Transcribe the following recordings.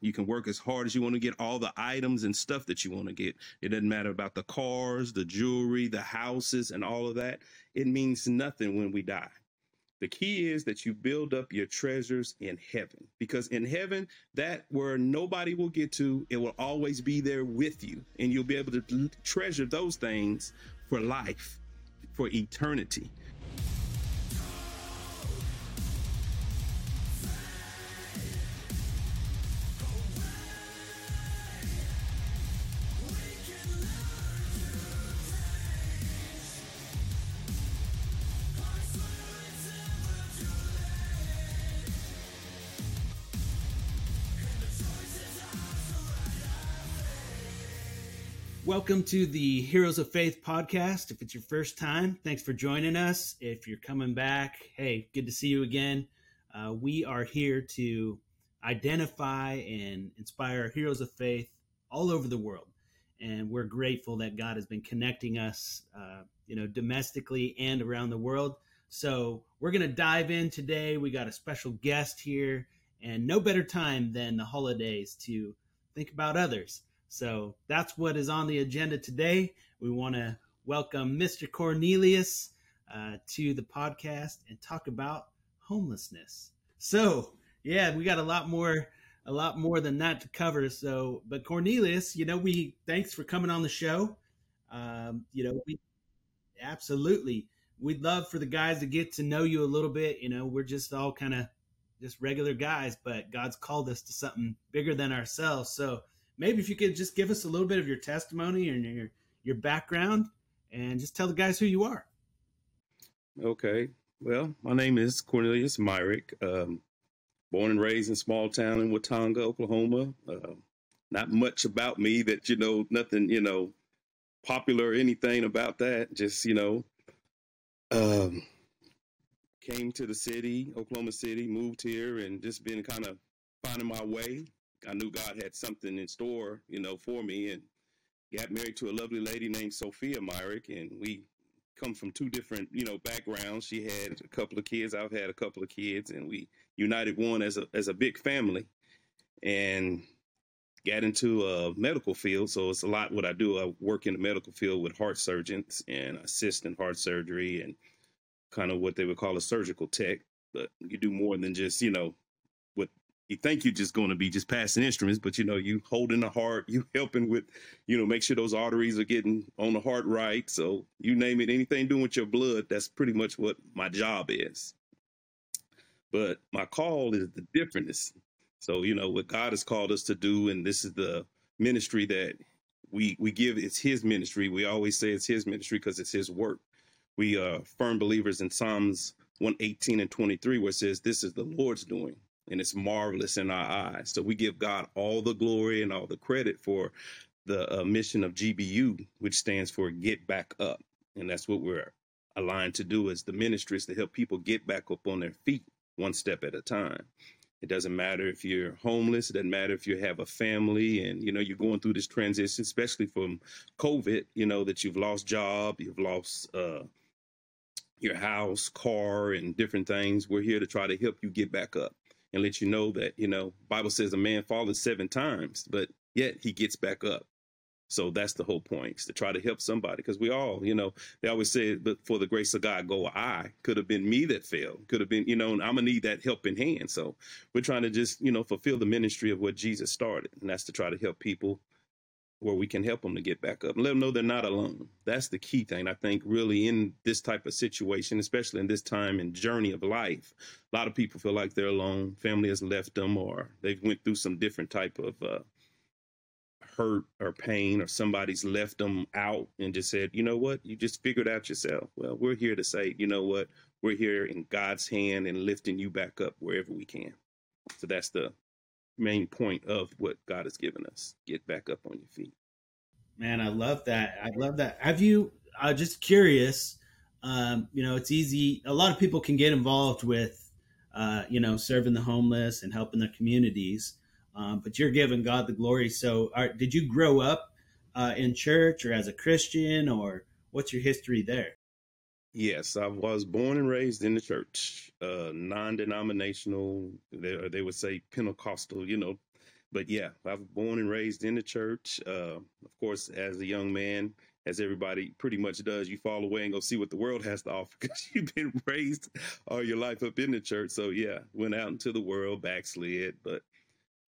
You can work as hard as you want to get all the items and stuff that you want to get. It doesn't matter about the cars, the jewelry, the houses, and all of that. It means nothing when we die. The key is that you build up your treasures in heaven because in heaven, that where nobody will get to, it will always be there with you. And you'll be able to treasure those things for life, for eternity. Welcome to the Heroes of Faith podcast. If it's your first time, thanks for joining us. If you're coming back, hey, good to see you again. Uh, we are here to identify and inspire heroes of faith all over the world. And we're grateful that God has been connecting us, uh, you know, domestically and around the world. So we're going to dive in today. We got a special guest here, and no better time than the holidays to think about others. So that's what is on the agenda today. We want to welcome Mr. Cornelius uh, to the podcast and talk about homelessness. So yeah, we got a lot more, a lot more than that to cover. So, but Cornelius, you know, we thanks for coming on the show. Um, you know, we absolutely we'd love for the guys to get to know you a little bit. You know, we're just all kind of just regular guys, but God's called us to something bigger than ourselves. So maybe if you could just give us a little bit of your testimony and your your background and just tell the guys who you are. Okay. Well, my name is Cornelius Myrick. Um, born and raised in small town in Watonga, Oklahoma. Uh, not much about me that you know, nothing you know, popular or anything about that. Just you know, um, came to the city, Oklahoma City, moved here, and just been kind of finding my way. I knew God had something in store, you know, for me, and got married to a lovely lady named Sophia Myrick, and we come from two different, you know, backgrounds. She had a couple of kids, I've had a couple of kids, and we united one as a as a big family, and got into a medical field. So it's a lot what I do. I work in the medical field with heart surgeons and assist in heart surgery and kind of what they would call a surgical tech. But you do more than just, you know, you think you're just going to be just passing instruments, but you know, you holding the heart, you helping with, you know, make sure those arteries are getting on the heart right. So you name it, anything doing with your blood, that's pretty much what my job is. But my call is the differentness. So, you know, what God has called us to do, and this is the ministry that we we give it's his ministry. We always say it's his ministry because it's his work. We are firm believers in Psalms 118 and 23, where it says, This is the Lord's doing and it's marvelous in our eyes. So we give God all the glory and all the credit for the uh, mission of GBU, which stands for Get Back Up. And that's what we're aligned to do as the ministry is to help people get back up on their feet one step at a time. It doesn't matter if you're homeless. It doesn't matter if you have a family and, you know, you're going through this transition, especially from COVID, you know, that you've lost job, you've lost, uh, your house, car, and different things. We're here to try to help you get back up and let you know that, you know, Bible says a man falls seven times, but yet he gets back up. So that's the whole point, is to try to help somebody. Because we all, you know, they always say, but for the grace of God, go I. Could have been me that failed. Could have been, you know, and I'm going to need that helping hand. So we're trying to just, you know, fulfill the ministry of what Jesus started. And that's to try to help people where we can help them to get back up and let them know they're not alone. That's the key thing. I think really in this type of situation, especially in this time and journey of life, a lot of people feel like they're alone. Family has left them or they've went through some different type of uh, hurt or pain or somebody's left them out and just said, you know what, you just figured out yourself. Well, we're here to say, you know what, we're here in God's hand and lifting you back up wherever we can. So that's the main point of what God has given us. Get back up on your feet. Man, I love that. I love that. Have you? I'm uh, just curious. Um, you know, it's easy. A lot of people can get involved with, uh, you know, serving the homeless and helping their communities. Um, but you're giving God the glory. So, are, did you grow up uh, in church or as a Christian, or what's your history there? Yes, I was born and raised in the church, uh, non-denominational. They, they would say Pentecostal. You know, but yeah, I was born and raised in the church. Uh, of course, as a young man, as everybody pretty much does, you fall away and go see what the world has to offer because you've been raised all your life up in the church. So yeah, went out into the world, backslid, but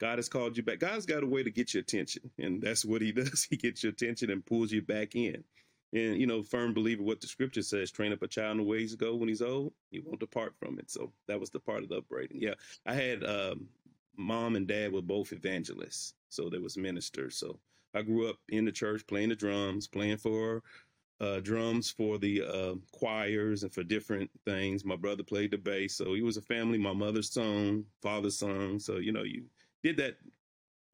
God has called you back. God's got a way to get your attention, and that's what He does. He gets your attention and pulls you back in. And you know, firm believer what the Scripture says: train up a child in the ways to go. When he's old, he won't depart from it. So that was the part of the upbraiding. Yeah, I had um, mom and dad were both evangelists, so there was ministers. So I grew up in the church playing the drums, playing for uh, drums for the uh, choirs and for different things. My brother played the bass, so he was a family. My mother sung, father sung. So you know, you did that,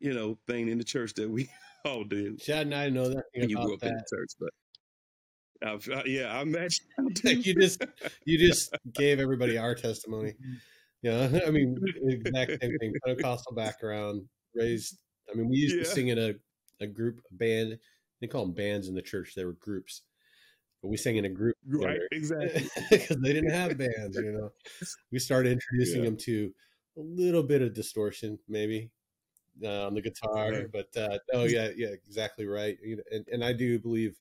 you know, thing in the church that we all did. Chad and I know that. You grew up that. in the church, but. Uh, yeah, I imagine you just you just gave everybody our testimony. Yeah, I mean, exact same thing. Pentecostal background, raised. I mean, we used yeah. to sing in a a group a band. They call them bands in the church. They were groups, but we sang in a group, right? Exactly, because they didn't have bands. You know, we started introducing yeah. them to a little bit of distortion, maybe uh, on the guitar. Right. But uh, oh yeah, yeah, exactly right. And, and I do believe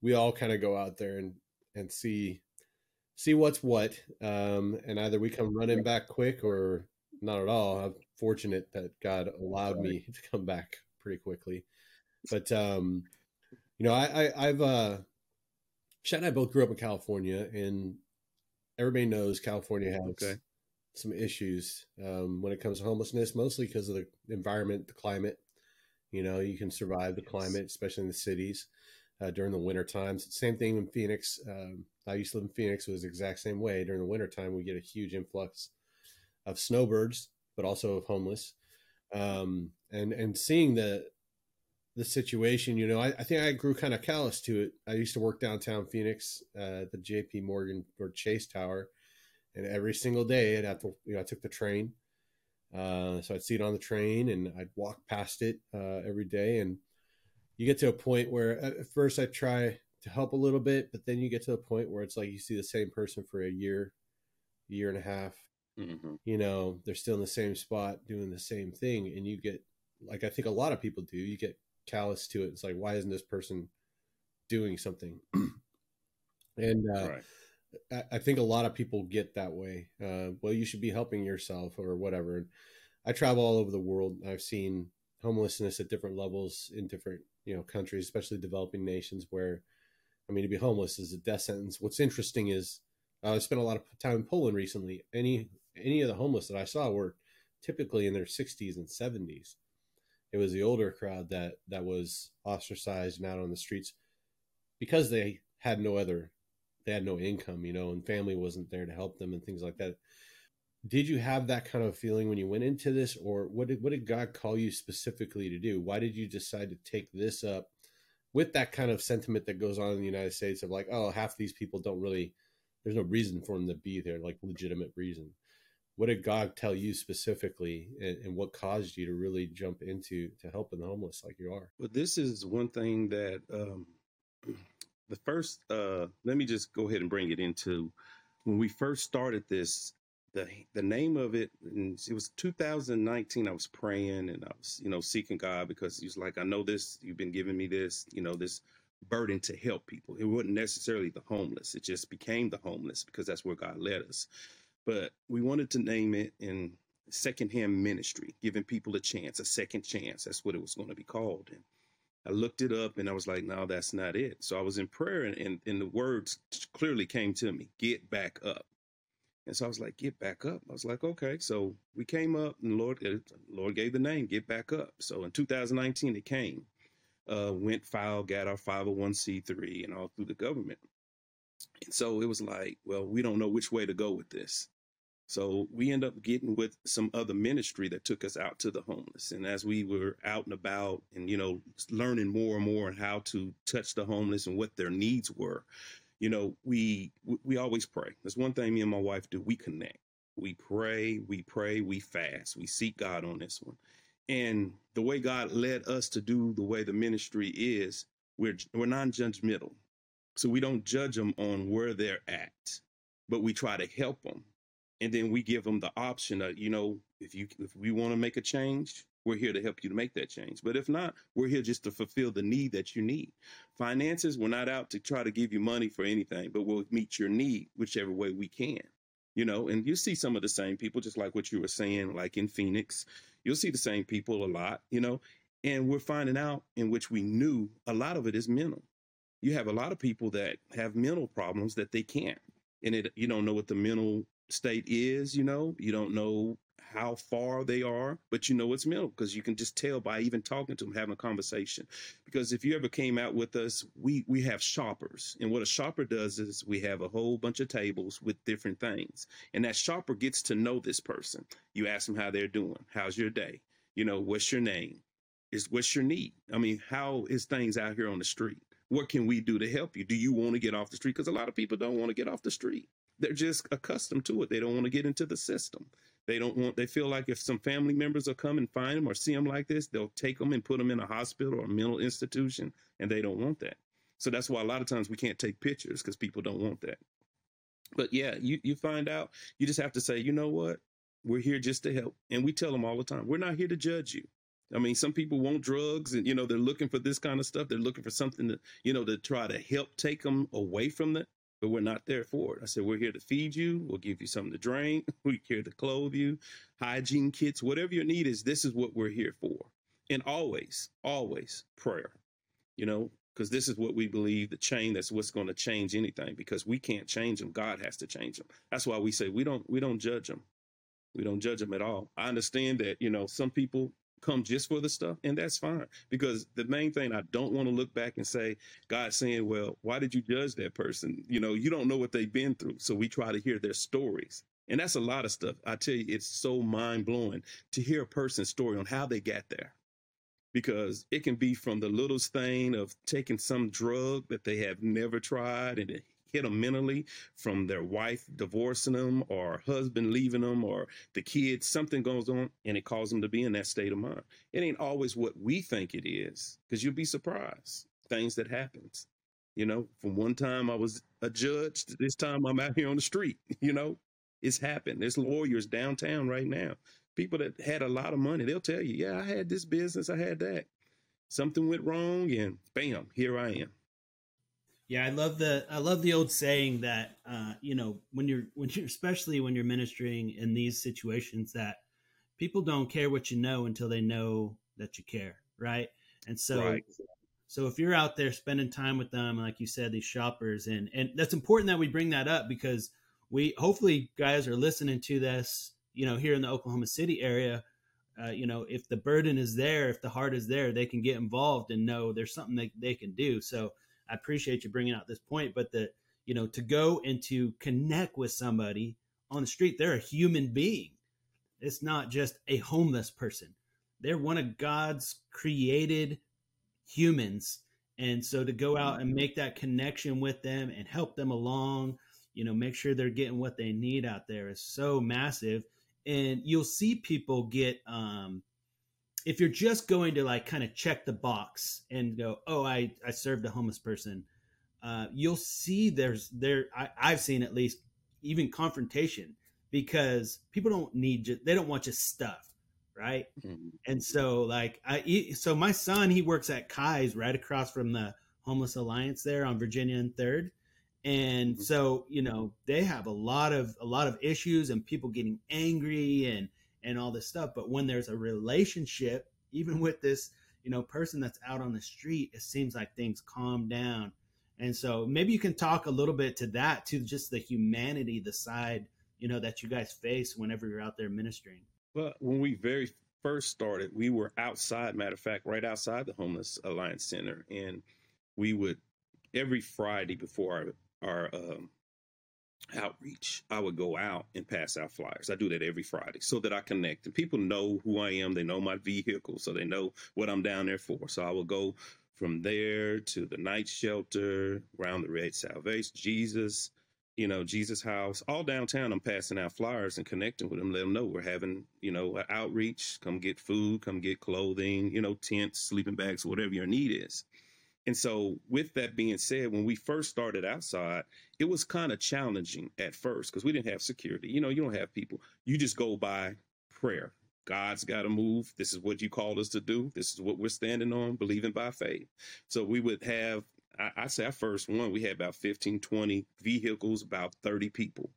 we all kind of go out there and and see see what's what. Um, and either we come running back quick or not at all. I'm fortunate that God allowed me to come back pretty quickly. But um, you know, I, I have uh Chad and I both grew up in California and everybody knows California has okay. some issues um, when it comes to homelessness, mostly because of the environment, the climate. You know, you can survive the yes. climate, especially in the cities uh, during the winter times. Same thing in Phoenix. Um, I used to live in Phoenix. It was the exact same way. During the winter time, we get a huge influx of snowbirds, but also of homeless. Um, and and seeing the the situation, you know, I, I think I grew kind of callous to it. I used to work downtown Phoenix uh, at the J.P. Morgan or Chase Tower, and every single day I'd have to, you know, I took the train. Uh, so I'd see it on the train and I'd walk past it uh, every day, and you get to a point where at first I try to help a little bit, but then you get to a point where it's like you see the same person for a year, year and a half. Mm-hmm. You know, they're still in the same spot doing the same thing, and you get like I think a lot of people do. You get callous to it. It's like, why isn't this person doing something? and uh, right. I, I, think a lot of people get that way. Uh, well, you should be helping yourself or whatever. And I travel all over the world. I've seen homelessness at different levels in different you know countries, especially developing nations, where I mean to be homeless is a death sentence. What's interesting is uh, I spent a lot of time in Poland recently. Any any of the homeless that I saw were typically in their 60s and 70s. It was the older crowd that that was ostracized and out on the streets because they had no other they had no income, you know, and family wasn't there to help them and things like that did you have that kind of feeling when you went into this or what did what did god call you specifically to do? Why did you decide to take this up with that kind of sentiment that goes on in the united states of like oh half these people don't really there's no reason for them to be there like legitimate reason. What did god tell you specifically and, and what caused you to really jump into to helping the homeless like you are? Well this is one thing that um the first uh let me just go ahead and bring it into when we first started this the the name of it it was 2019 i was praying and i was you know seeking god because he was like i know this you've been giving me this you know this burden to help people. It wasn't necessarily the homeless it just became the homeless because that's where god led us. But we wanted to name it in secondhand ministry giving people a chance a second chance. That's what it was going to be called. And i looked it up and i was like no that's not it. So i was in prayer and, and, and the words clearly came to me get back up and so I was like, get back up. I was like, okay. So we came up and Lord, uh, Lord gave the name, get back up. So in 2019, it came, uh, went filed, got our 501c3 and all through the government. And so it was like, well, we don't know which way to go with this. So we end up getting with some other ministry that took us out to the homeless. And as we were out and about and, you know, learning more and more on how to touch the homeless and what their needs were, you know, we we always pray. That's one thing me and my wife do. We connect. We pray, we pray, we fast. We seek God on this one. And the way God led us to do the way the ministry is, we're we're non-judgmental. So we don't judge them on where they're at, but we try to help them. And then we give them the option of, you know, if you if we want to make a change, we're here to help you to make that change. But if not, we're here just to fulfill the need that you need. Finances, we're not out to try to give you money for anything, but we'll meet your need whichever way we can. You know, and you see some of the same people, just like what you were saying, like in Phoenix, you'll see the same people a lot, you know, and we're finding out in which we knew a lot of it is mental. You have a lot of people that have mental problems that they can't. And it you don't know what the mental state is, you know, you don't know how far they are, but you know it's mental because you can just tell by even talking to them, having a conversation. Because if you ever came out with us, we we have shoppers, and what a shopper does is we have a whole bunch of tables with different things, and that shopper gets to know this person. You ask them how they're doing, how's your day, you know, what's your name, is what's your need. I mean, how is things out here on the street? What can we do to help you? Do you want to get off the street? Because a lot of people don't want to get off the street. They're just accustomed to it. They don't want to get into the system. They don't want, they feel like if some family members will come and find them or see them like this, they'll take them and put them in a hospital or a mental institution, and they don't want that. So that's why a lot of times we can't take pictures because people don't want that. But yeah, you, you find out, you just have to say, you know what? We're here just to help. And we tell them all the time, we're not here to judge you. I mean, some people want drugs and, you know, they're looking for this kind of stuff. They're looking for something to, you know, to try to help take them away from that but we're not there for it. I said, we're here to feed you. We'll give you something to drink. We're here to clothe you, hygiene kits, whatever your need is. This is what we're here for. And always, always prayer, you know, because this is what we believe the chain that's what's going to change anything because we can't change them. God has to change them. That's why we say we don't, we don't judge them. We don't judge them at all. I understand that, you know, some people come just for the stuff, and that's fine. Because the main thing I don't want to look back and say, God saying, Well, why did you judge that person? You know, you don't know what they've been through. So we try to hear their stories. And that's a lot of stuff. I tell you, it's so mind blowing to hear a person's story on how they got there. Because it can be from the littlest thing of taking some drug that they have never tried and it hit them mentally from their wife divorcing them or husband leaving them or the kids, something goes on and it causes them to be in that state of mind. It ain't always what we think it is because you'll be surprised things that happens. You know, from one time I was a judge this time I'm out here on the street, you know, it's happened. There's lawyers downtown right now. People that had a lot of money, they'll tell you, yeah, I had this business, I had that. Something went wrong and bam, here I am. Yeah, I love the I love the old saying that uh, you know when you're when you're especially when you're ministering in these situations that people don't care what you know until they know that you care, right? And so right. so if you're out there spending time with them, like you said, these shoppers, and and that's important that we bring that up because we hopefully guys are listening to this, you know, here in the Oklahoma City area. Uh, you know, if the burden is there, if the heart is there, they can get involved and know there's something that they can do. So I appreciate you bringing out this point, but that you know to go and to connect with somebody on the street, they're a human being. It's not just a homeless person. They're one of God's created humans. And so to go out and make that connection with them and help them along, you know, make sure they're getting what they need out there is so massive. And you'll see people get um, if you're just going to like kind of check the box and go, oh, I I served a homeless person, uh, you'll see there's there I, I've seen at least even confrontation because people don't need just, they don't want just stuff right mm-hmm. and so like i so my son he works at kai's right across from the homeless alliance there on virginia and third and mm-hmm. so you know they have a lot of a lot of issues and people getting angry and and all this stuff. But when there's a relationship, even with this, you know, person that's out on the street, it seems like things calm down. And so maybe you can talk a little bit to that, to just the humanity, the side, you know, that you guys face whenever you're out there ministering. Well, when we very first started, we were outside, matter of fact, right outside the Homeless Alliance Center. And we would every Friday before our, our um, outreach. I would go out and pass out flyers. I do that every Friday so that I connect and people know who I am. They know my vehicle, so they know what I'm down there for. So I will go from there to the night shelter, around the Red Salvation, Jesus, you know, Jesus House, all downtown. I'm passing out flyers and connecting with them, let them know we're having, you know, outreach. Come get food, come get clothing, you know, tents, sleeping bags, whatever your need is. And so, with that being said, when we first started outside, it was kind of challenging at first because we didn't have security. You know, you don't have people. You just go by prayer. God's got to move. This is what you called us to do. This is what we're standing on, believing by faith. So we would have, I, I say our first one, we had about 15, 20 vehicles, about 30 people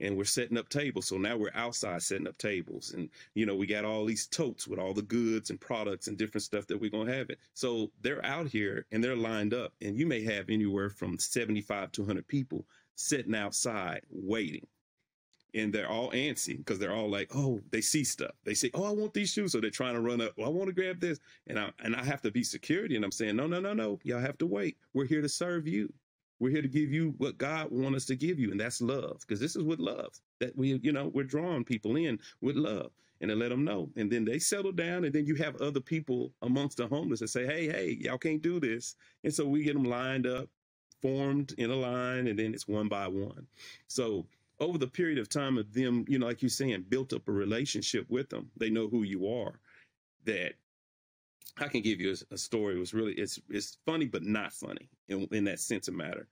and we're setting up tables. So now we're outside setting up tables. And, you know, we got all these totes with all the goods and products and different stuff that we're going to have it. So they're out here and they're lined up and you may have anywhere from 75 to 100 people sitting outside waiting. And they're all antsy because they're all like, oh, they see stuff. They say, oh, I want these shoes. So they're trying to run up. Well, I want to grab this. And I, and I have to be security. And I'm saying, no, no, no, no. Y'all have to wait. We're here to serve you. We're here to give you what God wants us to give you, and that's love. Because this is with love that we, you know, we're drawing people in with love and to let them know. And then they settle down, and then you have other people amongst the homeless that say, "Hey, hey, y'all can't do this," and so we get them lined up, formed in a line, and then it's one by one. So over the period of time of them, you know, like you're saying, built up a relationship with them. They know who you are. That I can give you a, a, story. It was really it's it's funny but not funny in, in that sense of matter.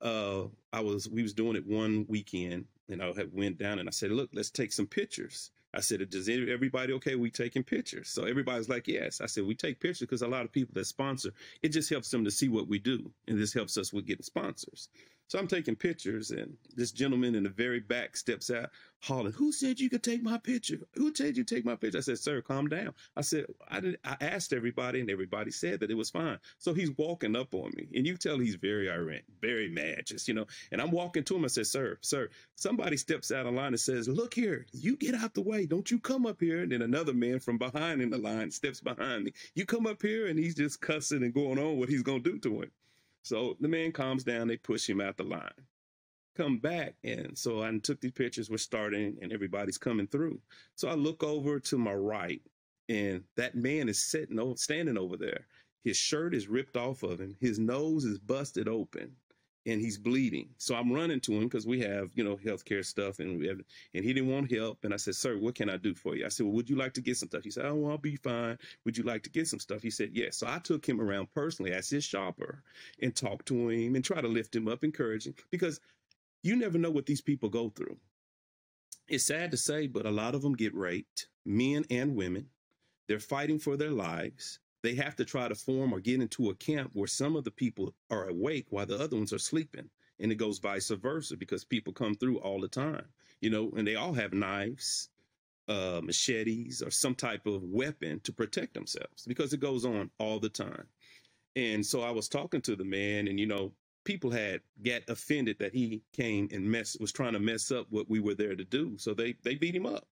Uh, I was we was doing it one weekend, and I had went down and I said, "Look, let's take some pictures." I said, "Does everybody okay? We taking pictures?" So everybody's like, "Yes." I said, "We take pictures because a lot of people that sponsor it just helps them to see what we do, and this helps us with getting sponsors." So I'm taking pictures, and this gentleman in the very back steps out, hollering, "Who said you could take my picture? Who said you take my picture?" I said, "Sir, calm down." I said, "I did." I asked everybody, and everybody said that it was fine. So he's walking up on me, and you tell he's very irate, very mad, just you know. And I'm walking to him. I said, "Sir, sir, somebody steps out of line and says, "Look here, you get out the way. Don't you come up here." And then another man from behind in the line steps behind me. You come up here, and he's just cussing and going on what he's gonna do to him. So the man calms down. They push him out the line. Come back. And so I took these pictures. We're starting and everybody's coming through. So I look over to my right and that man is sitting standing over there. His shirt is ripped off of him. His nose is busted open and he's bleeding. So I'm running to him because we have, you know, healthcare stuff and we have, and he didn't want help. And I said, sir, what can I do for you? I said, well, would you like to get some stuff? He said, oh, I'll be fine. Would you like to get some stuff? He said, yes. So I took him around personally as his shopper and talked to him and try to lift him up, encourage him because you never know what these people go through. It's sad to say, but a lot of them get raped, men and women. They're fighting for their lives they have to try to form or get into a camp where some of the people are awake while the other ones are sleeping. And it goes vice versa because people come through all the time, you know, and they all have knives, uh, machetes, or some type of weapon to protect themselves because it goes on all the time. And so I was talking to the man, and you know, people had got offended that he came and mess was trying to mess up what we were there to do. So they they beat him up.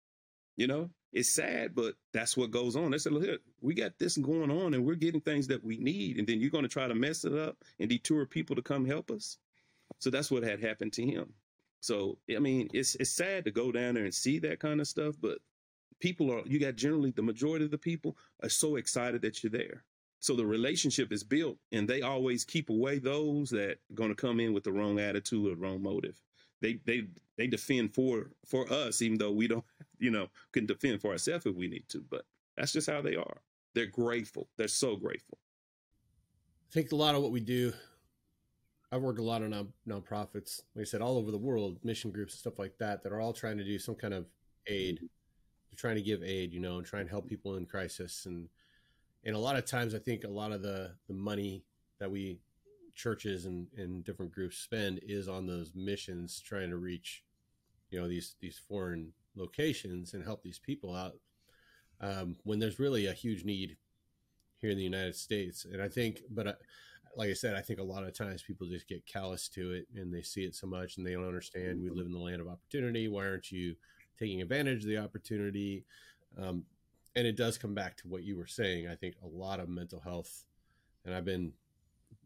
You know, it's sad, but that's what goes on. They said, look, here, we got this going on and we're getting things that we need. And then you're going to try to mess it up and detour people to come help us. So that's what had happened to him. So, I mean, it's, it's sad to go down there and see that kind of stuff, but people are, you got generally the majority of the people are so excited that you're there. So the relationship is built and they always keep away those that are going to come in with the wrong attitude or wrong motive they they they defend for for us, even though we don't, you know, can defend for ourselves if we need to. But that's just how they are. They're grateful. They're so grateful. I think a lot of what we do. I've worked a lot of non nonprofits, like I said, all over the world, mission groups stuff like that, that are all trying to do some kind of aid. They're trying to give aid, you know, and try and help people in crisis. And and a lot of times, I think a lot of the the money that we churches and, and different groups spend is on those missions trying to reach you know these these foreign locations and help these people out um, when there's really a huge need here in the United States. And I think but I, like I said I think a lot of times people just get callous to it and they see it so much and they don't understand we live in the land of opportunity. Why aren't you taking advantage of the opportunity? Um, and it does come back to what you were saying. I think a lot of mental health and I've been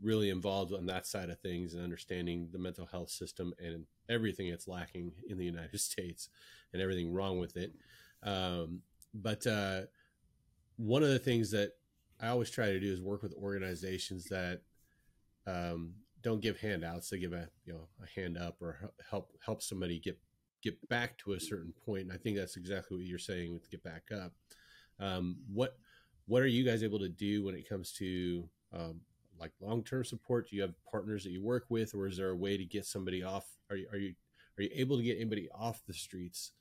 really involved on that side of things and understanding the mental health system and everything it's lacking in the United States and everything wrong with it. Um, but uh, one of the things that I always try to do is work with organizations that um, don't give handouts; they give a you know a hand up or help help somebody get get back to a certain point. And I think that's exactly what you're saying with get back up. Um, what what are you guys able to do when it comes to um, like long term support? Do you have partners that you work with, or is there a way to get somebody off? Are you are you are you able to get anybody off the streets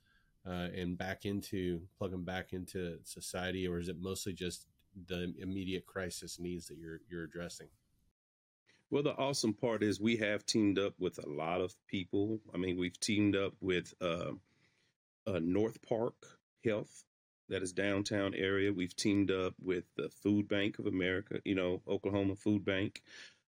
uh, and back into plug them back into society, or is it mostly just the immediate crisis needs that you're you're addressing? Well, the awesome part is we have teamed up with a lot of people. I mean, we've teamed up with uh, uh, North Park Health, that is downtown area. We've teamed up with the Food Bank of America, you know, Oklahoma Food Bank,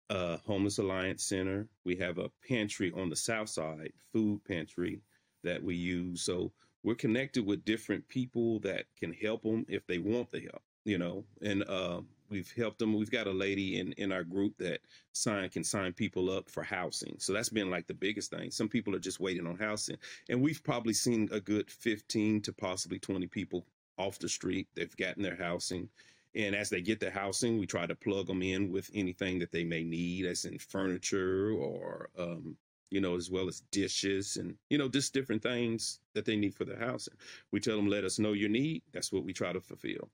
uh, Homeless Alliance Center. We have a pantry on the south side, food pantry that we use. So we're connected with different people that can help them if they want the help, you know, and uh, we've helped them. We've got a lady in, in our group that sign can sign people up for housing. So that's been like the biggest thing. Some people are just waiting on housing. And we've probably seen a good 15 to possibly 20 people off the street. They've gotten their housing. And as they get their housing, we try to plug them in with anything that they may need, as in furniture or, um, you know, as well as dishes and, you know, just different things that they need for their housing. We tell them, let us know your need. That's what we try to fulfill.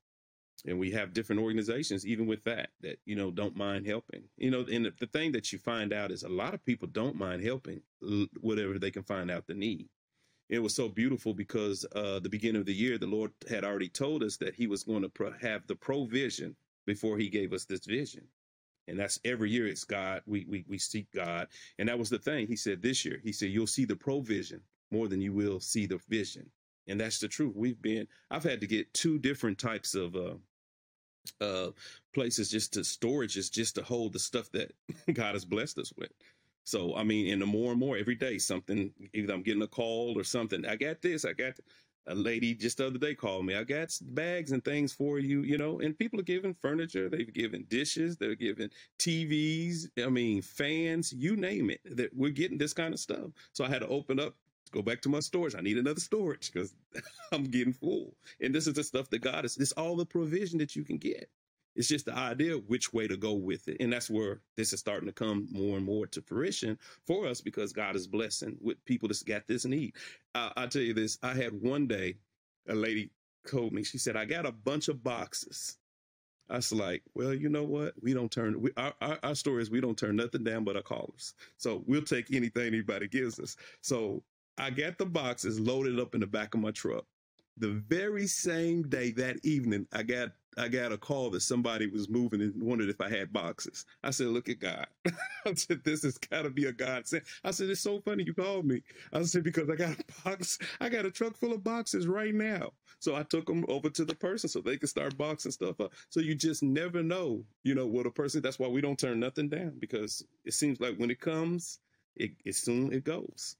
And we have different organizations, even with that, that, you know, don't mind helping. You know, and the thing that you find out is a lot of people don't mind helping whatever they can find out the need it was so beautiful because uh, the beginning of the year, the Lord had already told us that He was going to pro- have the provision before He gave us this vision. And that's every year it's God. We, we we seek God, and that was the thing. He said this year. He said you'll see the provision more than you will see the vision, and that's the truth. We've been. I've had to get two different types of uh, uh, places just to storages just to hold the stuff that God has blessed us with. So I mean, and the more and more every day, something either I'm getting a call or something. I got this. I got a lady just the other day called me. I got bags and things for you, you know. And people are giving furniture. They've given dishes. They're giving TVs. I mean, fans. You name it. That we're getting this kind of stuff. So I had to open up. Go back to my storage. I need another storage because I'm getting full. And this is the stuff that God is. This all the provision that you can get. It's just the idea which way to go with it. And that's where this is starting to come more and more to fruition for us because God is blessing with people that's got this need. I'll tell you this I had one day, a lady told me, she said, I got a bunch of boxes. I was like, well, you know what? We don't turn, we, our, our, our story is we don't turn nothing down but our callers. So we'll take anything anybody gives us. So I got the boxes loaded up in the back of my truck. The very same day that evening, I got I got a call that somebody was moving and wondered if I had boxes. I said, "Look at God." I said, "This has got to be a godsend." I said, "It's so funny you called me." I said, "Because I got a box, I got a truck full of boxes right now." So I took them over to the person so they could start boxing stuff up. So you just never know, you know, what a person. That's why we don't turn nothing down because it seems like when it comes, it, it soon it goes.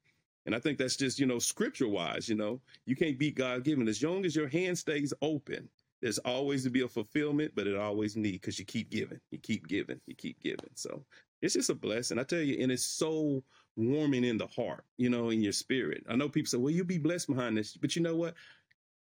And I think that's just, you know, scripture wise, you know, you can't beat God given. As long as your hand stays open, there's always to be a fulfillment, but it always need because you keep giving, you keep giving, you keep giving. So it's just a blessing. I tell you, and it's so warming in the heart, you know, in your spirit. I know people say, well, you'll be blessed behind this. But you know what?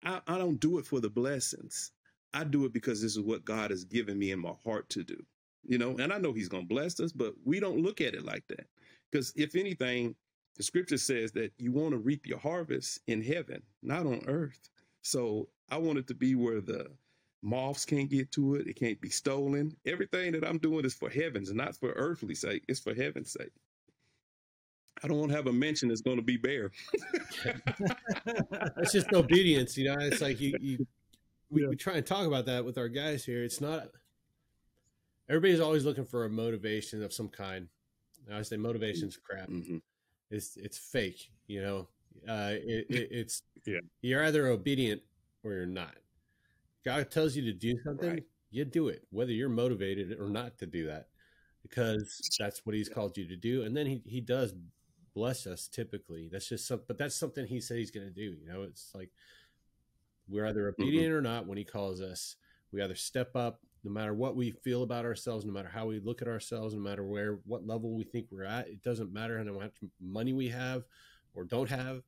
I, I don't do it for the blessings. I do it because this is what God has given me in my heart to do. You know, and I know He's going to bless us, but we don't look at it like that. Because if anything, the scripture says that you want to reap your harvest in heaven, not on earth. So I want it to be where the moths can't get to it. It can't be stolen. Everything that I'm doing is for heaven's, not for earthly sake. It's for heaven's sake. I don't want to have a mention that's going to be bare. it's just obedience, you know. It's like you, you we, yeah. we try and talk about that with our guys here. It's not everybody's always looking for a motivation of some kind. I say motivation's crap. Mm-hmm. It's it's fake, you know. Uh, it, it, it's yeah. You're either obedient or you're not. God tells you to do something, right. you do it, whether you're motivated or not to do that, because that's what He's called you to do. And then He He does bless us typically. That's just something, but that's something He said He's going to do. You know, it's like we're either mm-hmm. obedient mm-hmm. or not when He calls us. We either step up, no matter what we feel about ourselves, no matter how we look at ourselves, no matter where what level we think we're at. It doesn't matter how much money we have or don't have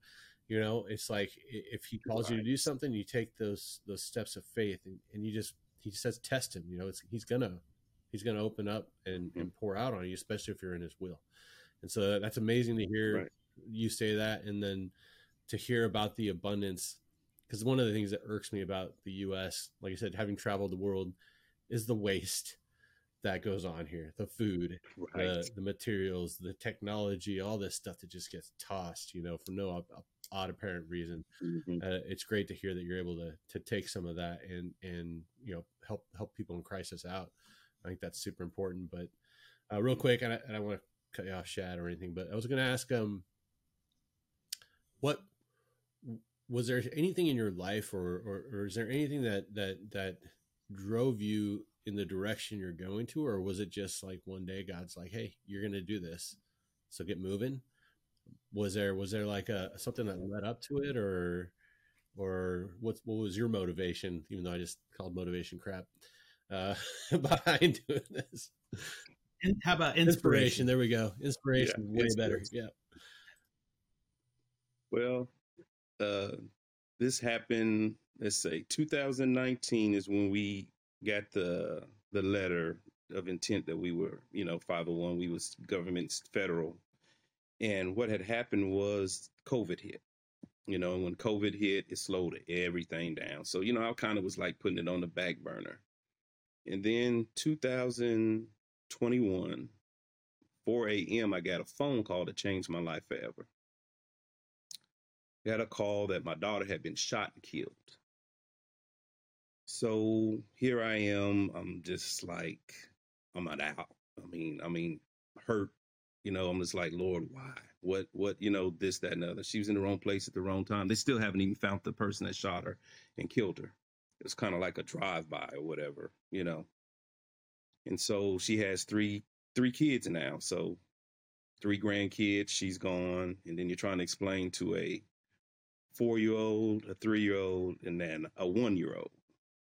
you know it's like if he calls you to do something you take those those steps of faith and, and you just he says test him you know it's he's gonna he's gonna open up and, mm-hmm. and pour out on you especially if you're in his will and so that's amazing to hear right. you say that and then to hear about the abundance because one of the things that irks me about the us like i said having traveled the world is the waste that goes on here the food right. the, the materials the technology all this stuff that just gets tossed you know for no odd apparent reason. Mm-hmm. Uh, it's great to hear that you're able to to take some of that and and you know help help people in crisis out. I think that's super important. But uh, real quick, and I, and I want to cut you off, Chad, or anything, but I was going to ask um, what was there anything in your life, or, or or is there anything that that that drove you in the direction you're going to, or was it just like one day God's like, "Hey, you're going to do this, so get moving"? Was there was there like a something that led up to it, or or what what was your motivation? Even though I just called motivation crap uh, behind doing this. How about inspiration? inspiration there we go. Inspiration, yeah, way better. Yeah. Well, uh, this happened. Let's say 2019 is when we got the the letter of intent that we were, you know, 501. We was government federal, and what had happened was COVID hit. You know, and when COVID hit, it slowed everything down. So you know, I kind of was like putting it on the back burner. And then 2021, 4 a.m., I got a phone call that changed my life forever. Got a call that my daughter had been shot and killed. So here I am. I'm just like, I'm not out. I mean, I mean, hurt. You know, I'm just like, Lord, why? What, what, you know, this, that, and other. She was in the wrong place at the wrong time. They still haven't even found the person that shot her and killed her. It's kind of like a drive by or whatever, you know. And so she has three three kids now. So three grandkids, she's gone, and then you're trying to explain to a four year old, a three year old, and then a one year old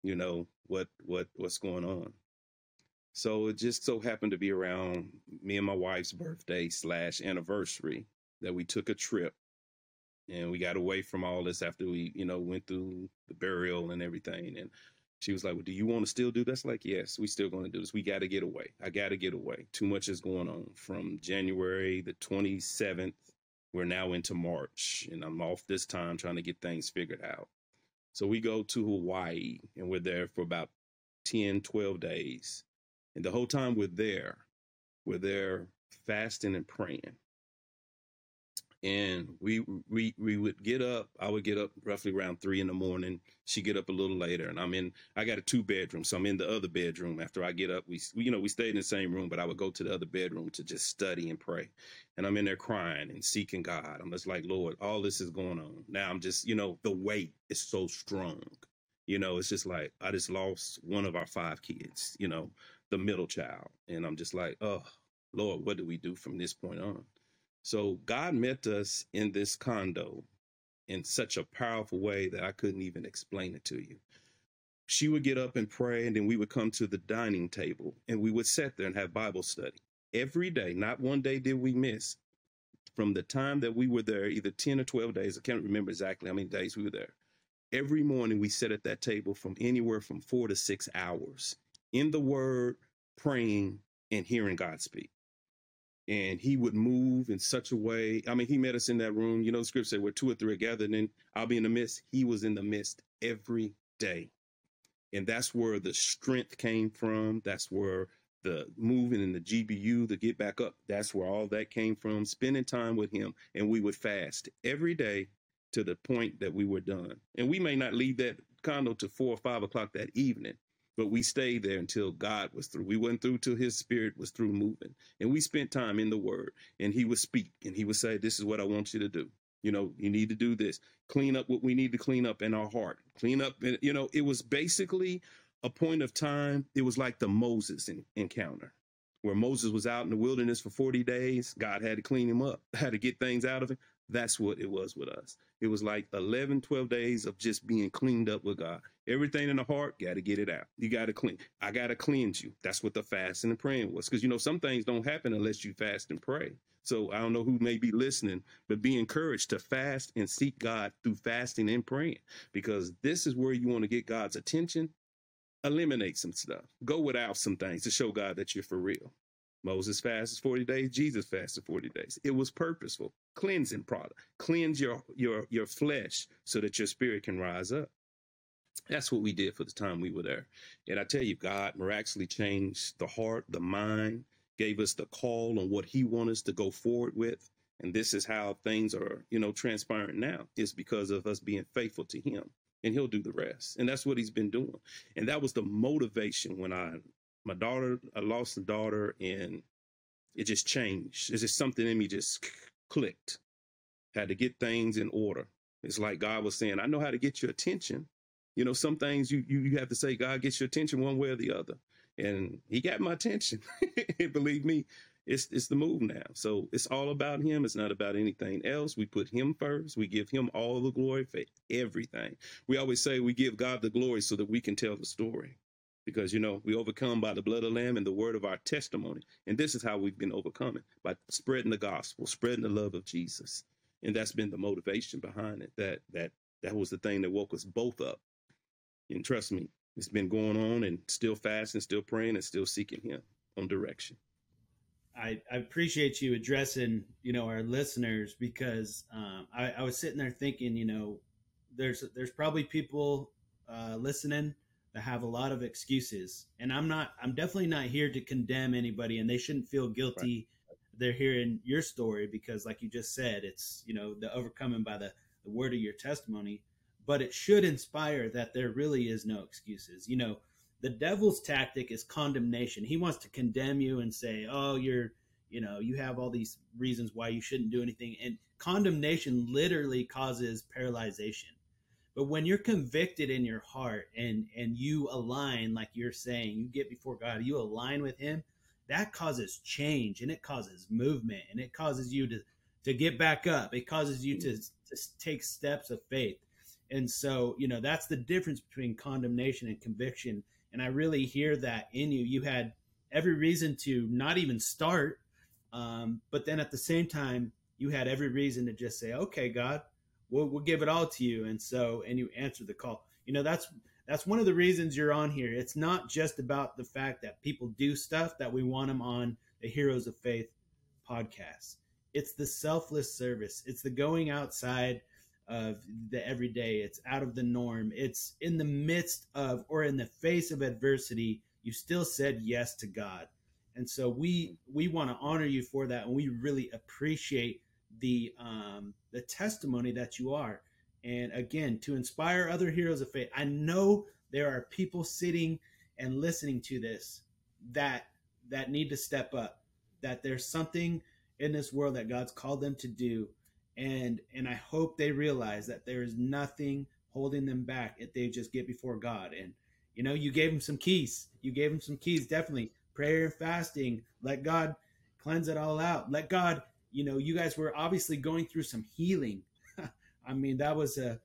you know what what what's going on. So it just so happened to be around me and my wife's birthday slash anniversary that we took a trip. And we got away from all this after we you know went through the burial and everything. And she was like well do you want to still do this? Like yes we still going to do this. We got to get away. I got to get away. Too much is going on. From january the 27th we're now into march and i'm off this time trying to get things figured out so we go to Hawaii and we're there for about 10, 12 days. And the whole time we're there, we're there fasting and praying and we we we would get up i would get up roughly around three in the morning. She get up a little later and i'm in i got a two bedroom so i'm in the other bedroom. After i get up we you know we stayed in the same room but i would go to the other bedroom to just study and pray. And i'm in there crying and seeking god. I'm just like lord all this is going on. Now i'm just you know the weight is so strong. You know it's just like i just lost one of our five kids you know the middle child. And i'm just like oh lord what do we do from this point on so God met us in this condo in such a powerful way that I couldn't even explain it to you. She would get up and pray, and then we would come to the dining table and we would sit there and have Bible study every day. Not one day did we miss. From the time that we were there, either 10 or 12 days, I can't remember exactly how many days we were there. Every morning we sat at that table from anywhere from four to six hours in the Word, praying and hearing God speak and he would move in such a way. I mean, he met us in that room. You know, the script said, where two or three are gathered, and I'll be in the midst. He was in the midst every day. And that's where the strength came from. That's where the moving and the GBU, the get back up, that's where all that came from. Spending time with him. And we would fast every day to the point that we were done. And we may not leave that condo to four or five o'clock that evening, but we stayed there until God was through. We went through till his spirit was through moving. And we spent time in the word. And he would speak and he would say, This is what I want you to do. You know, you need to do this. Clean up what we need to clean up in our heart. Clean up. And You know, it was basically a point of time. It was like the Moses in, encounter where Moses was out in the wilderness for 40 days. God had to clean him up, had to get things out of him. That's what it was with us. It was like 11, 12 days of just being cleaned up with God. Everything in the heart, got to get it out. You got to clean. I got to cleanse you. That's what the fasting and praying was. Because, you know, some things don't happen unless you fast and pray. So I don't know who may be listening, but be encouraged to fast and seek God through fasting and praying because this is where you want to get God's attention. Eliminate some stuff. Go without some things to show God that you're for real. Moses fasted 40 days, Jesus fasted 40 days. It was purposeful. Cleansing product. Cleanse your your your flesh so that your spirit can rise up. That's what we did for the time we were there. And I tell you, God miraculously changed the heart, the mind, gave us the call on what He wanted us to go forward with. And this is how things are, you know, transpiring now. It's because of us being faithful to him. And he'll do the rest. And that's what he's been doing. And that was the motivation when I my daughter, I lost a daughter and it just changed. It's just something in me just clicked. Had to get things in order. It's like God was saying, I know how to get your attention. You know, some things you you, you have to say, God gets your attention one way or the other. And he got my attention. Believe me, it's it's the move now. So it's all about him. It's not about anything else. We put him first. We give him all the glory for everything. We always say we give God the glory so that we can tell the story. Because you know, we overcome by the blood of the Lamb and the word of our testimony. And this is how we've been overcoming by spreading the gospel, spreading the love of Jesus. And that's been the motivation behind it. That that that was the thing that woke us both up. And trust me, it's been going on and still fasting, still praying, and still seeking him on direction. I, I appreciate you addressing, you know, our listeners because um, I, I, was sitting there thinking, you know, there's there's probably people uh, listening that have a lot of excuses, and I'm not. I'm definitely not here to condemn anybody, and they shouldn't feel guilty. Right. They're hearing your story because, like you just said, it's you know the overcoming by the the word of your testimony, but it should inspire that there really is no excuses. You know, the devil's tactic is condemnation. He wants to condemn you and say, "Oh, you're, you know, you have all these reasons why you shouldn't do anything." And condemnation literally causes paralyzation. But when you're convicted in your heart and and you align like you're saying, you get before God, you align with him, that causes change and it causes movement and it causes you to to get back up. It causes you to to take steps of faith. And so, you know, that's the difference between condemnation and conviction and I really hear that in you. You had every reason to not even start, um, but then at the same time, you had every reason to just say, "Okay, God, we'll, we'll give it all to you." And so, and you answer the call. You know, that's that's one of the reasons you're on here. It's not just about the fact that people do stuff that we want them on the Heroes of Faith podcast. It's the selfless service. It's the going outside of the everyday. It's out of the norm. It's in the midst of or in the face of adversity, you still said yes to God. And so we we want to honor you for that, and we really appreciate the um, the testimony that you are. And again, to inspire other heroes of faith, I know there are people sitting and listening to this that that need to step up. That there's something in this world that God's called them to do and and I hope they realize that there is nothing holding them back if they just get before God. And you know, you gave them some keys. You gave them some keys, definitely. Prayer and fasting. Let God cleanse it all out. Let God, you know, you guys were obviously going through some healing. I mean, that was a,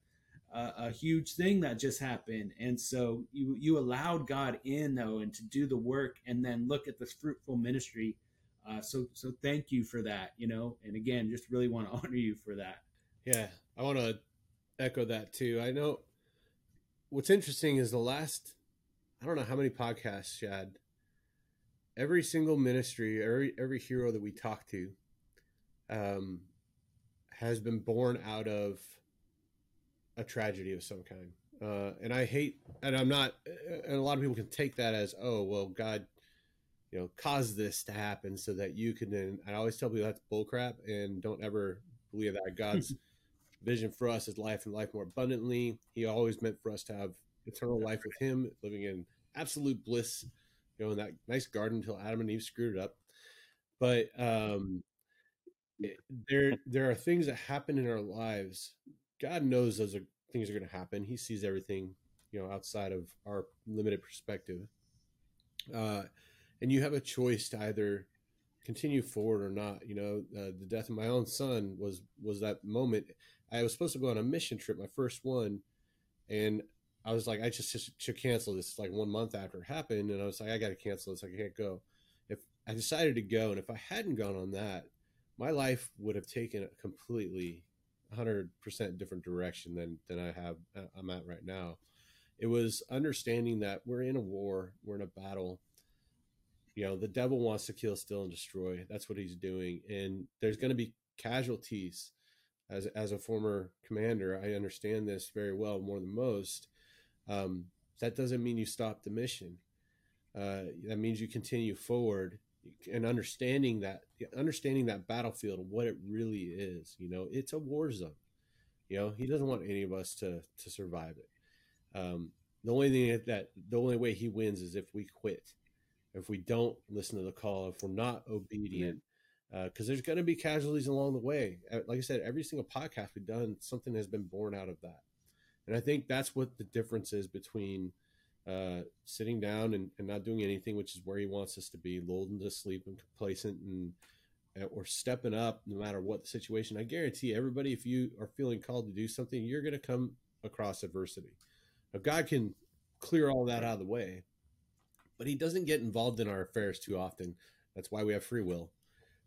a, a huge thing that just happened, and so you you allowed God in though, and to do the work, and then look at this fruitful ministry uh, so so thank you for that. You know, and again, just really want to honor you for that. Yeah, I want to echo that too. I know what's interesting is the last I don't know how many podcasts, Chad. Every single ministry, every every hero that we talk to, um, has been born out of a tragedy of some kind. Uh, and I hate, and I'm not, and a lot of people can take that as, oh, well, God you know, cause this to happen so that you can then, I always tell people that's bullcrap and don't ever believe that God's vision for us is life and life more abundantly. He always meant for us to have eternal life with him, living in absolute bliss, you know, in that nice garden until Adam and Eve screwed it up. But, um, there, there are things that happen in our lives. God knows those are things are going to happen. He sees everything, you know, outside of our limited perspective. Uh, and you have a choice to either continue forward or not. You know, uh, the death of my own son was was that moment. I was supposed to go on a mission trip, my first one, and I was like, I just, just should cancel this. Like one month after it happened, and I was like, I got to cancel this. I can't go. If I decided to go, and if I hadn't gone on that, my life would have taken a completely 100% different direction than than I have uh, I'm at right now. It was understanding that we're in a war, we're in a battle, you know the devil wants to kill steal and destroy. That's what he's doing and there's going to be casualties as as a former commander. I understand this very well more than most. Um, that doesn't mean you stop the mission. Uh, that means you continue forward and understanding that understanding that battlefield what it really is you know it's a war zone. You know he doesn't want any of us to to survive it. Um, the only thing that the only way he wins is if we quit if we don't listen to the call if we're not obedient because uh, there's going to be casualties along the way uh, like i said every single podcast we've done something has been born out of that and i think that's what the difference is between uh, sitting down and, and, not doing anything, which is where he wants us to be, lulled into sleep and complacent and or stepping up no matter what the situation. I guarantee everybody, if you are feeling called to do something, you're going to come across adversity. Now, God can clear all that out of the way, but He doesn't get involved in our affairs too often. That's why we have free will.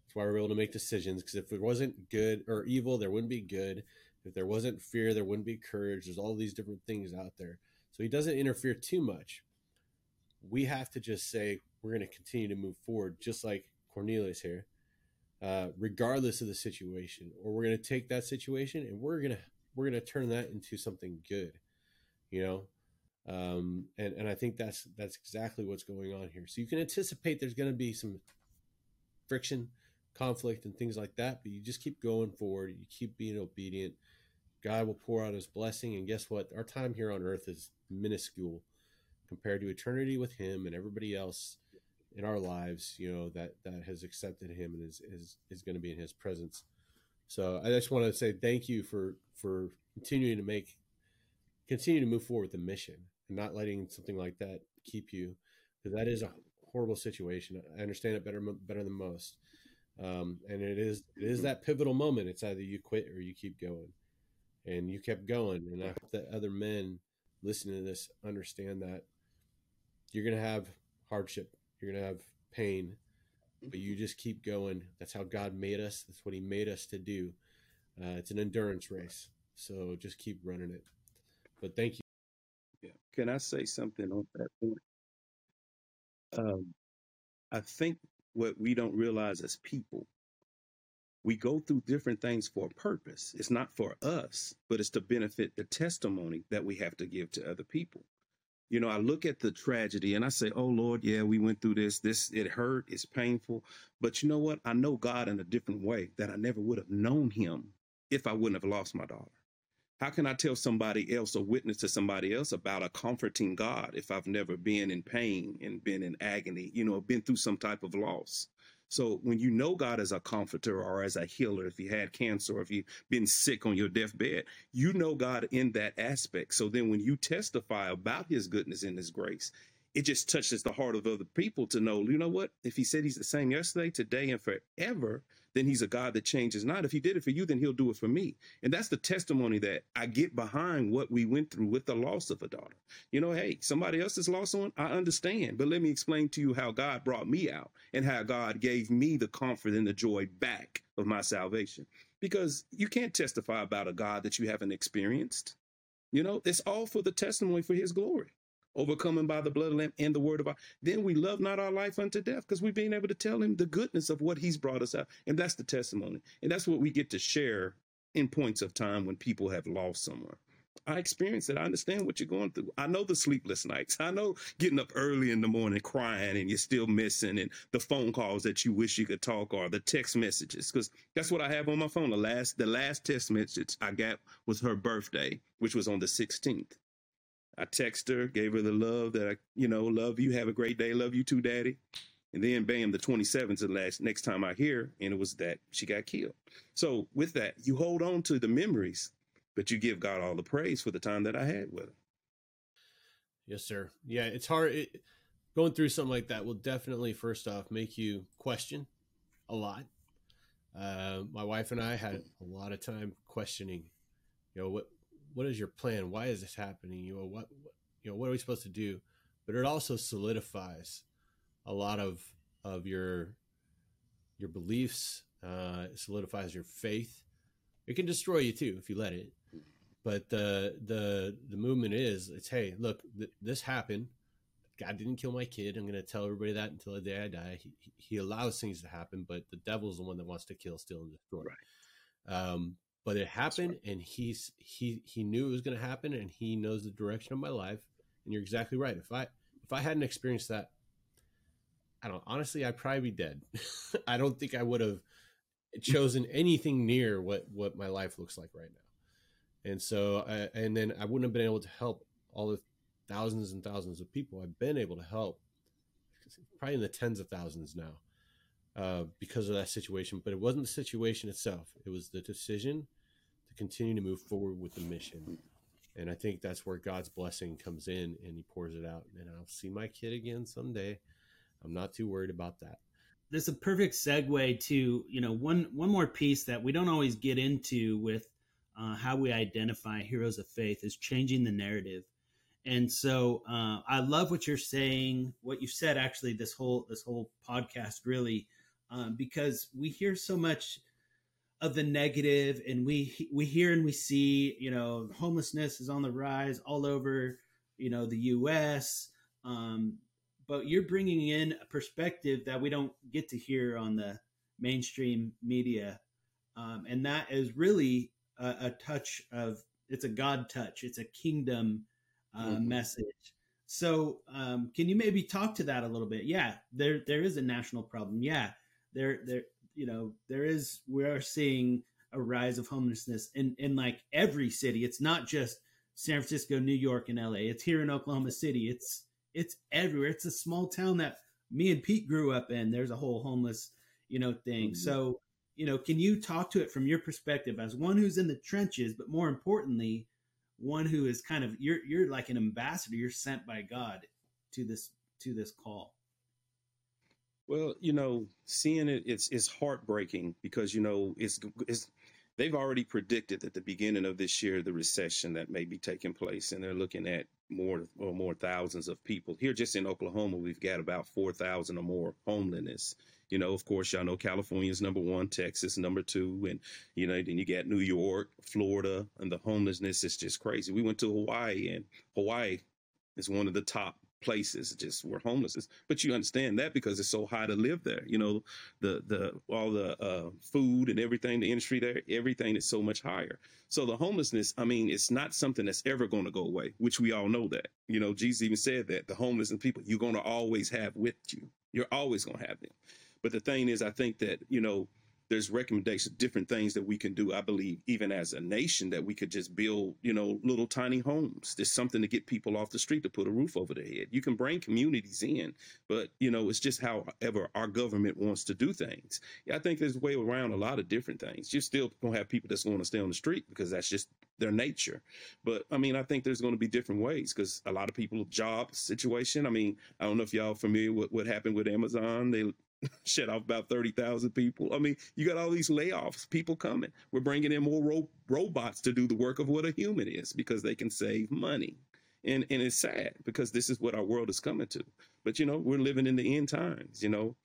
That's why we're able to make decisions. Because if it wasn't good or evil, there wouldn't be good. If there wasn't fear, there wouldn't be courage. There's all these different things out there. So he doesn't interfere too much. We have to just say we're going to continue to move forward, just like Cornelius here, uh, regardless of the situation, or we're going to take that situation and we're going to we're going to turn that into something good, you know. Um, and and I think that's that's exactly what's going on here. So you can anticipate there's going to be some friction, conflict, and things like that, but you just keep going forward. You keep being obedient. God will pour out His blessing, and guess what? Our time here on earth is minuscule compared to eternity with him and everybody else in our lives, you know, that that has accepted him and is is is going to be in his presence. So I just want to say thank you for for continuing to make continue to move forward with the mission and not letting something like that keep you because that is a horrible situation. I understand it better better than most. Um, and it is it is that pivotal moment. It's either you quit or you keep going, and you kept going. And I hope that other men listening to this understand that you're going to have hardship, you're going to have pain, but you just keep going. That's how God made us. That's what He made us to do. Uh, it's an endurance race, so just keep running it. But thank you. Can I say something on that point? Um, I think what we don't realize as people we go through different things for a purpose. It's not for us, but it's to benefit the testimony that we have to give to other people. You know, I look at the tragedy and I say, "Oh Lord, yeah, we went through this. This it hurt, it's painful, but you know what? I know God in a different way that I never would have known him if I wouldn't have lost my daughter. How can I tell somebody else or witness to somebody else about a comforting God if I've never been in pain and been in agony, you know, been through some type of loss? So when you know God as a comforter or as a healer, if you had cancer or if you've been sick on your deathbed, you know God in that aspect. So then when you testify about his goodness and his grace, it just touches the heart of other people to know, you know what? If he said he's the same yesterday, today, and forever, then he's a God that changes not. If he did it for you, then he'll do it for me. And that's the testimony that I get behind what we went through with the loss of a daughter. You know, hey, somebody else has lost one. I understand. But let me explain to you how God brought me out and how God gave me the comfort and the joy back of my salvation. Because you can't testify about a God that you haven't experienced. You know, it's all for the testimony for his glory overcoming by the blood of the Lamb and the word of our. Then we love not our life unto death because we've been able to tell him the goodness of what he's brought us out. And that's the testimony. And that's what we get to share in points of time when people have lost someone. I experience it. I understand what you're going through. I know the sleepless nights. I know getting up early in the morning crying and you're still missing and the phone calls that you wish you could talk or the text messages. Cause that's what I have on my phone. The last, the last text message I got was her birthday, which was on the 16th. I text her, gave her the love that I, you know, love you, have a great day, love you too, daddy. And then bam, the 27th the last next time I hear, and it was that she got killed. So with that, you hold on to the memories, but you give God all the praise for the time that I had with her. Yes, sir. Yeah, it's hard. It, going through something like that will definitely, first off, make you question a lot. Uh, my wife and I had a lot of time questioning, you know, what what is your plan? Why is this happening? You know, what, what you know, what are we supposed to do? But it also solidifies a lot of of your your beliefs. Uh, it solidifies your faith. It can destroy you too if you let it. But the the the movement is it's hey look th- this happened. God didn't kill my kid. I'm going to tell everybody that until the day I die. He, he allows things to happen, but the devil's the one that wants to kill, steal, and destroy. Right. Um, but it happened right. and he's he he knew it was going to happen and he knows the direction of my life and you're exactly right if i if i hadn't experienced that I don't honestly, I'd probably be dead. I don't think I would have chosen anything near what what my life looks like right now. And so, I, and then I wouldn't have been able to help all the thousands and thousands of people I've been able to help, probably in the tens of thousands now, uh, because of that situation. But it wasn't the situation itself; it was the decision continue to move forward with the mission. And I think that's where God's blessing comes in, and He pours it out. And I'll see my kid again someday. I'm not too worried about that this is a perfect segue to you know one one more piece that we don't always get into with uh, how we identify heroes of faith is changing the narrative and so uh, i love what you're saying what you said actually this whole this whole podcast really um, because we hear so much of the negative and we we hear and we see you know homelessness is on the rise all over you know the us um, but you're bringing in a perspective that we don't get to hear on the mainstream media, um, and that is really a, a, touch of it's a God touch, it's a kingdom uh, mm-hmm. message. So, um, can you maybe talk to that a little bit? Yeah, there there is a national problem. Yeah, there there you know there is we are seeing a rise of homelessness in in like every city. It's not just San Francisco, New York, and LA. It's here in Oklahoma City. It's it's everywhere. It's a small town that me and Pete grew up in. There's a whole homeless, you know, thing. Mm-hmm. So, you know, can you talk to it from your perspective as one who's in the trenches, but more importantly, one who is kind of you're you're like an ambassador. You're sent by God to this to this call. Well, you know, seeing it, it's it's heartbreaking because you know it's it's they've already predicted at the beginning of this year the recession that may be taking place, and they're looking at more or more thousands of people here. Just in Oklahoma, we've got about four thousand or more homelessness. You know, of course, y'all know California's number one, Texas number two, and you know, then you got New York, Florida, and the homelessness is just crazy. We went to Hawaii, and Hawaii is one of the top places just where homeless. But you understand that because it's so high to live there. You know, the the all the uh, food and everything, the industry there, everything is so much higher. So the homelessness, I mean, it's not something that's ever going to go away, which we all know that. You know, Jesus even said that the homeless and people you're going to always have with you. You're always going to have them. But the thing is, I think that you know there's recommendations, different things that we can do. I believe, even as a nation, that we could just build, you know, little tiny homes. There's something to get people off the street to put a roof over their head. You can bring communities in, but you know, it's just however our government wants to do things. I think there's a way around a lot of different things. You're still gonna have people that's going to stay on the street because that's just their nature. But I mean, I think there's going to be different ways because a lot of people job situation. I mean, I don't know if y'all familiar with what happened with Amazon. They shut off about 30,000 people. I mean, you got all these layoffs, people coming. We're bringing in more ro- robots to do the work of what a human is because they can save money. And, and it's sad because this is what our world is coming to. But, you know, we're living in the end times, you know.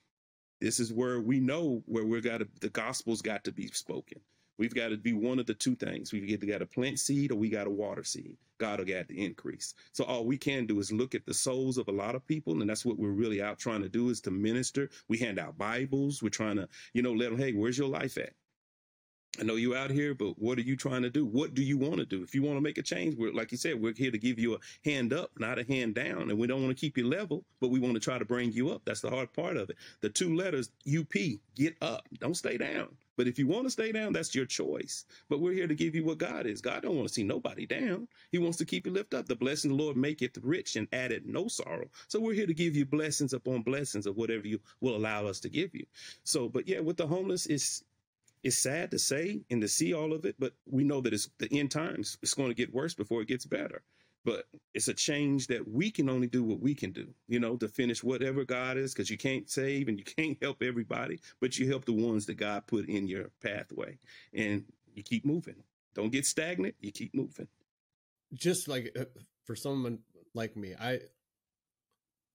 This is where we know where we're got to, the gospel's got to be spoken. We've got to be one of the two things. We've either got to plant seed or we got to water seed. God will get the increase. So all we can do is look at the souls of a lot of people, and that's what we're really out trying to do is to minister. We hand out Bibles. We're trying to, you know, let them, hey, where's your life at? I know you out here, but what are you trying to do? What do you want to do? If you want to make a change, we're like you said, we're here to give you a hand up, not a hand down. And we don't want to keep you level, but we want to try to bring you up. That's the hard part of it. The two letters UP, get up. Don't stay down. But if you want to stay down, that's your choice. But we're here to give you what God is. God don't want to see nobody down. He wants to keep you lift up. The blessing of the Lord make it rich and added no sorrow. So we're here to give you blessings upon blessings of whatever you will allow us to give you. So, but yeah, with the homeless, it's it's sad to say and to see all of it, but we know that it's the end times. It's going to get worse before it gets better but it's a change that we can only do what we can do, you know, to finish whatever God is, because you can't save and you can't help everybody, but you help the ones that God put in your pathway and you keep moving. Don't get stagnant. You keep moving. Just like uh, for someone like me, I,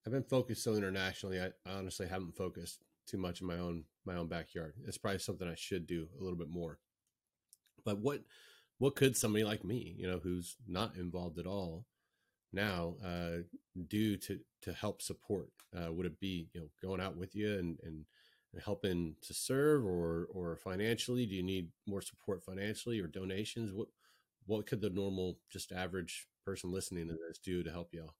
I've been focused so internationally. I, I honestly haven't focused too much in my own, my own backyard. It's probably something I should do a little bit more. But what, what could somebody like me, you know, who's not involved at all now, uh, do to to help support? Uh, would it be you know going out with you and and helping to serve, or or financially? Do you need more support financially or donations? What what could the normal, just average person listening to this do to help y'all?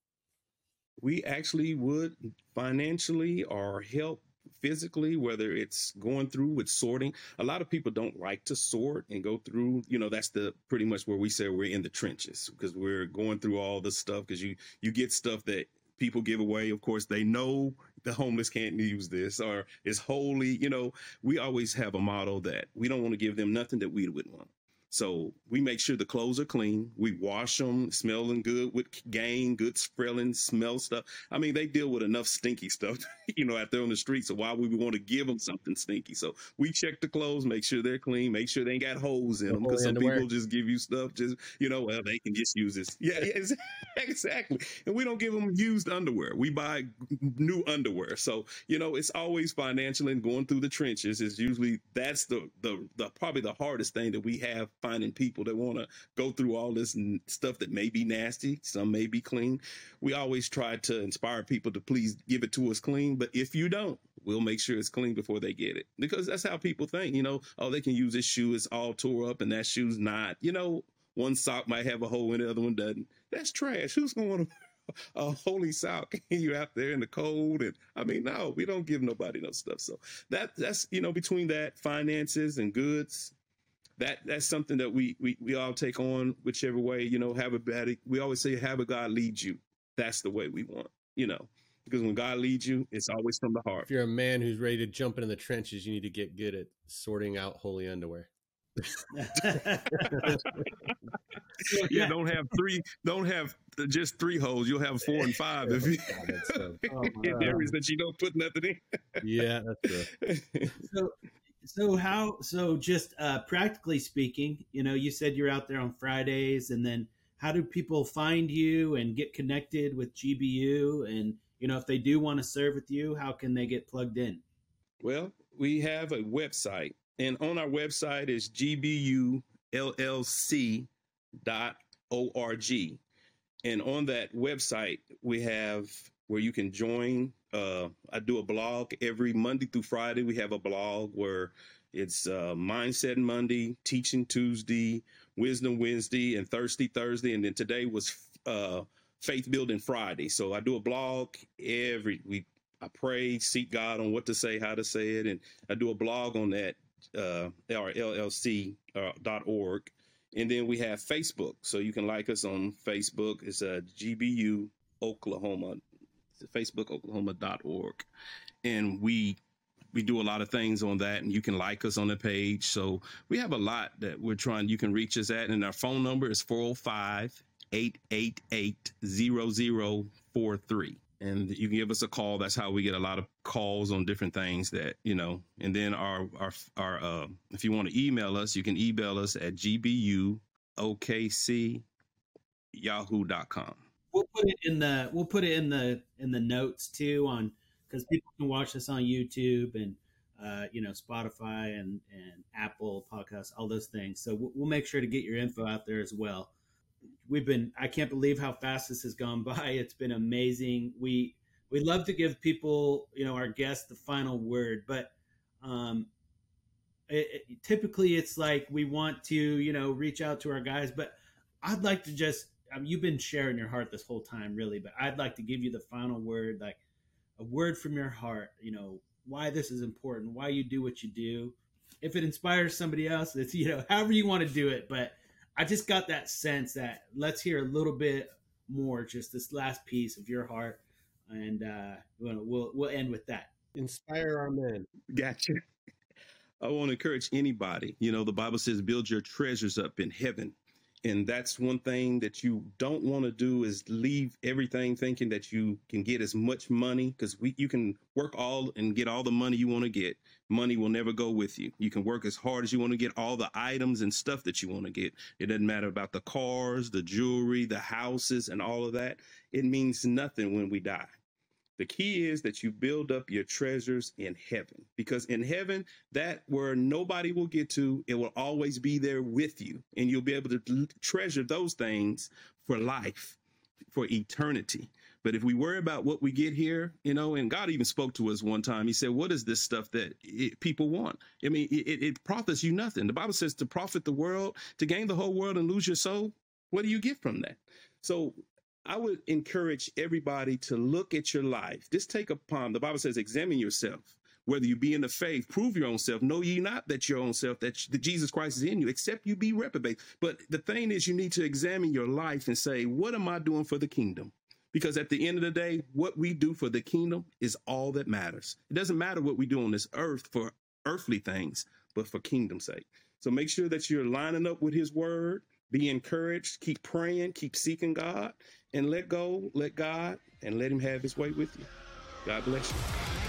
we actually would financially or help physically, whether it's going through with sorting. A lot of people don't like to sort and go through, you know, that's the pretty much where we say we're in the trenches because we're going through all this stuff because you you get stuff that people give away. Of course, they know the homeless can't use this or it's holy. You know, we always have a model that we don't want to give them nothing that we wouldn't want. So we make sure the clothes are clean. We wash them, smelling good with gain, good smelling, smell stuff. I mean, they deal with enough stinky stuff, you know, out there on the street. So why would we want to give them something stinky? So we check the clothes, make sure they're clean, make sure they ain't got holes in them. Because some underwear. people just give you stuff, just you know, well, they can just use this. Yeah, exactly. And we don't give them used underwear. We buy new underwear. So you know, it's always financial and going through the trenches. Is usually that's the the the probably the hardest thing that we have finding people that want to go through all this stuff that may be nasty, some may be clean. We always try to inspire people to please give it to us clean, but if you don't, we'll make sure it's clean before they get it because that's how people think. You know, oh, they can use this shoe; it's all tore up, and that shoe's not. You know, one sock might have a hole in the other one doesn't. That's trash. Who's going to a holy sock you out there in the cold and i mean no we don't give nobody no stuff so that that's you know between that finances and goods that that's something that we we we all take on whichever way you know have a bad we always say have a god lead you that's the way we want you know because when god leads you it's always from the heart if you're a man who's ready to jump into the trenches you need to get good at sorting out holy underwear yeah, don't have three. Don't have just three holes. You'll have four and five if you oh, in areas that you don't put nothing in. yeah, that's true. So, so how? So just uh, practically speaking, you know, you said you're out there on Fridays, and then how do people find you and get connected with GBU? And you know, if they do want to serve with you, how can they get plugged in? Well, we have a website, and on our website is gbullc.org. And on that website, we have where you can join. Uh, I do a blog every Monday through Friday. We have a blog where it's uh, Mindset Monday, Teaching Tuesday, Wisdom Wednesday, and Thirsty Thursday. And then today was uh, Faith Building Friday. So I do a blog every week. I pray, seek God on what to say, how to say it. And I do a blog on that, uh, llc.org. Uh, and then we have Facebook. So you can like us on Facebook. It's uh, GBU Oklahoma, Facebook Oklahoma.org. And we we do a lot of things on that and you can like us on the page. So we have a lot that we're trying you can reach us at and our phone number is 405 888 0043 and you can give us a call. That's how we get a lot of calls on different things that you know. And then our our our uh, if you want to email us, you can email us at gbukcyahoo.com. We'll put it in the we'll put it in the in the notes too on because people can watch this on YouTube and uh, you know Spotify and and Apple Podcasts, all those things. So we'll, we'll make sure to get your info out there as well we've been I can't believe how fast this has gone by. It's been amazing. We we love to give people, you know, our guests the final word, but um it, it, typically it's like we want to, you know, reach out to our guys, but I'd like to just I mean, you've been sharing your heart this whole time really, but I'd like to give you the final word like a word from your heart, you know, why this is important, why you do what you do. If it inspires somebody else, it's you know, however you want to do it, but I just got that sense that let's hear a little bit more, just this last piece of your heart, and uh, we'll we'll, we'll end with that. Inspire our men. Gotcha. I want to encourage anybody. You know, the Bible says, "Build your treasures up in heaven." And that's one thing that you don't want to do is leave everything thinking that you can get as much money because we you can work all and get all the money you want to get. Money will never go with you. You can work as hard as you want to get all the items and stuff that you want to get. It doesn't matter about the cars the jewelry the houses and all of that. It means nothing when we die the key is that you build up your treasures in heaven because in heaven, that where nobody will get to, it will always be there with you. And you'll be able to treasure those things for life, for eternity. But if we worry about what we get here, you know, and God even spoke to us one time, He said, What is this stuff that it, people want? I mean, it, it profits you nothing. The Bible says to profit the world, to gain the whole world and lose your soul. What do you get from that? So I would encourage everybody to look at your life. Just take a palm. the Bible says, examine yourself, whether you be in the faith, prove your own self. Know ye not that your own self, that, that Jesus Christ is in you, except you be reprobate. But the thing is, you need to examine your life and say, what am I doing for the kingdom? Because at the end of the day, what we do for the kingdom is all that matters. It doesn't matter what we do on this earth for earthly things, but for kingdom's sake. So make sure that you're lining up with his word. Be encouraged. Keep praying. Keep seeking God. And let go, let God, and let him have his way with you. God bless you.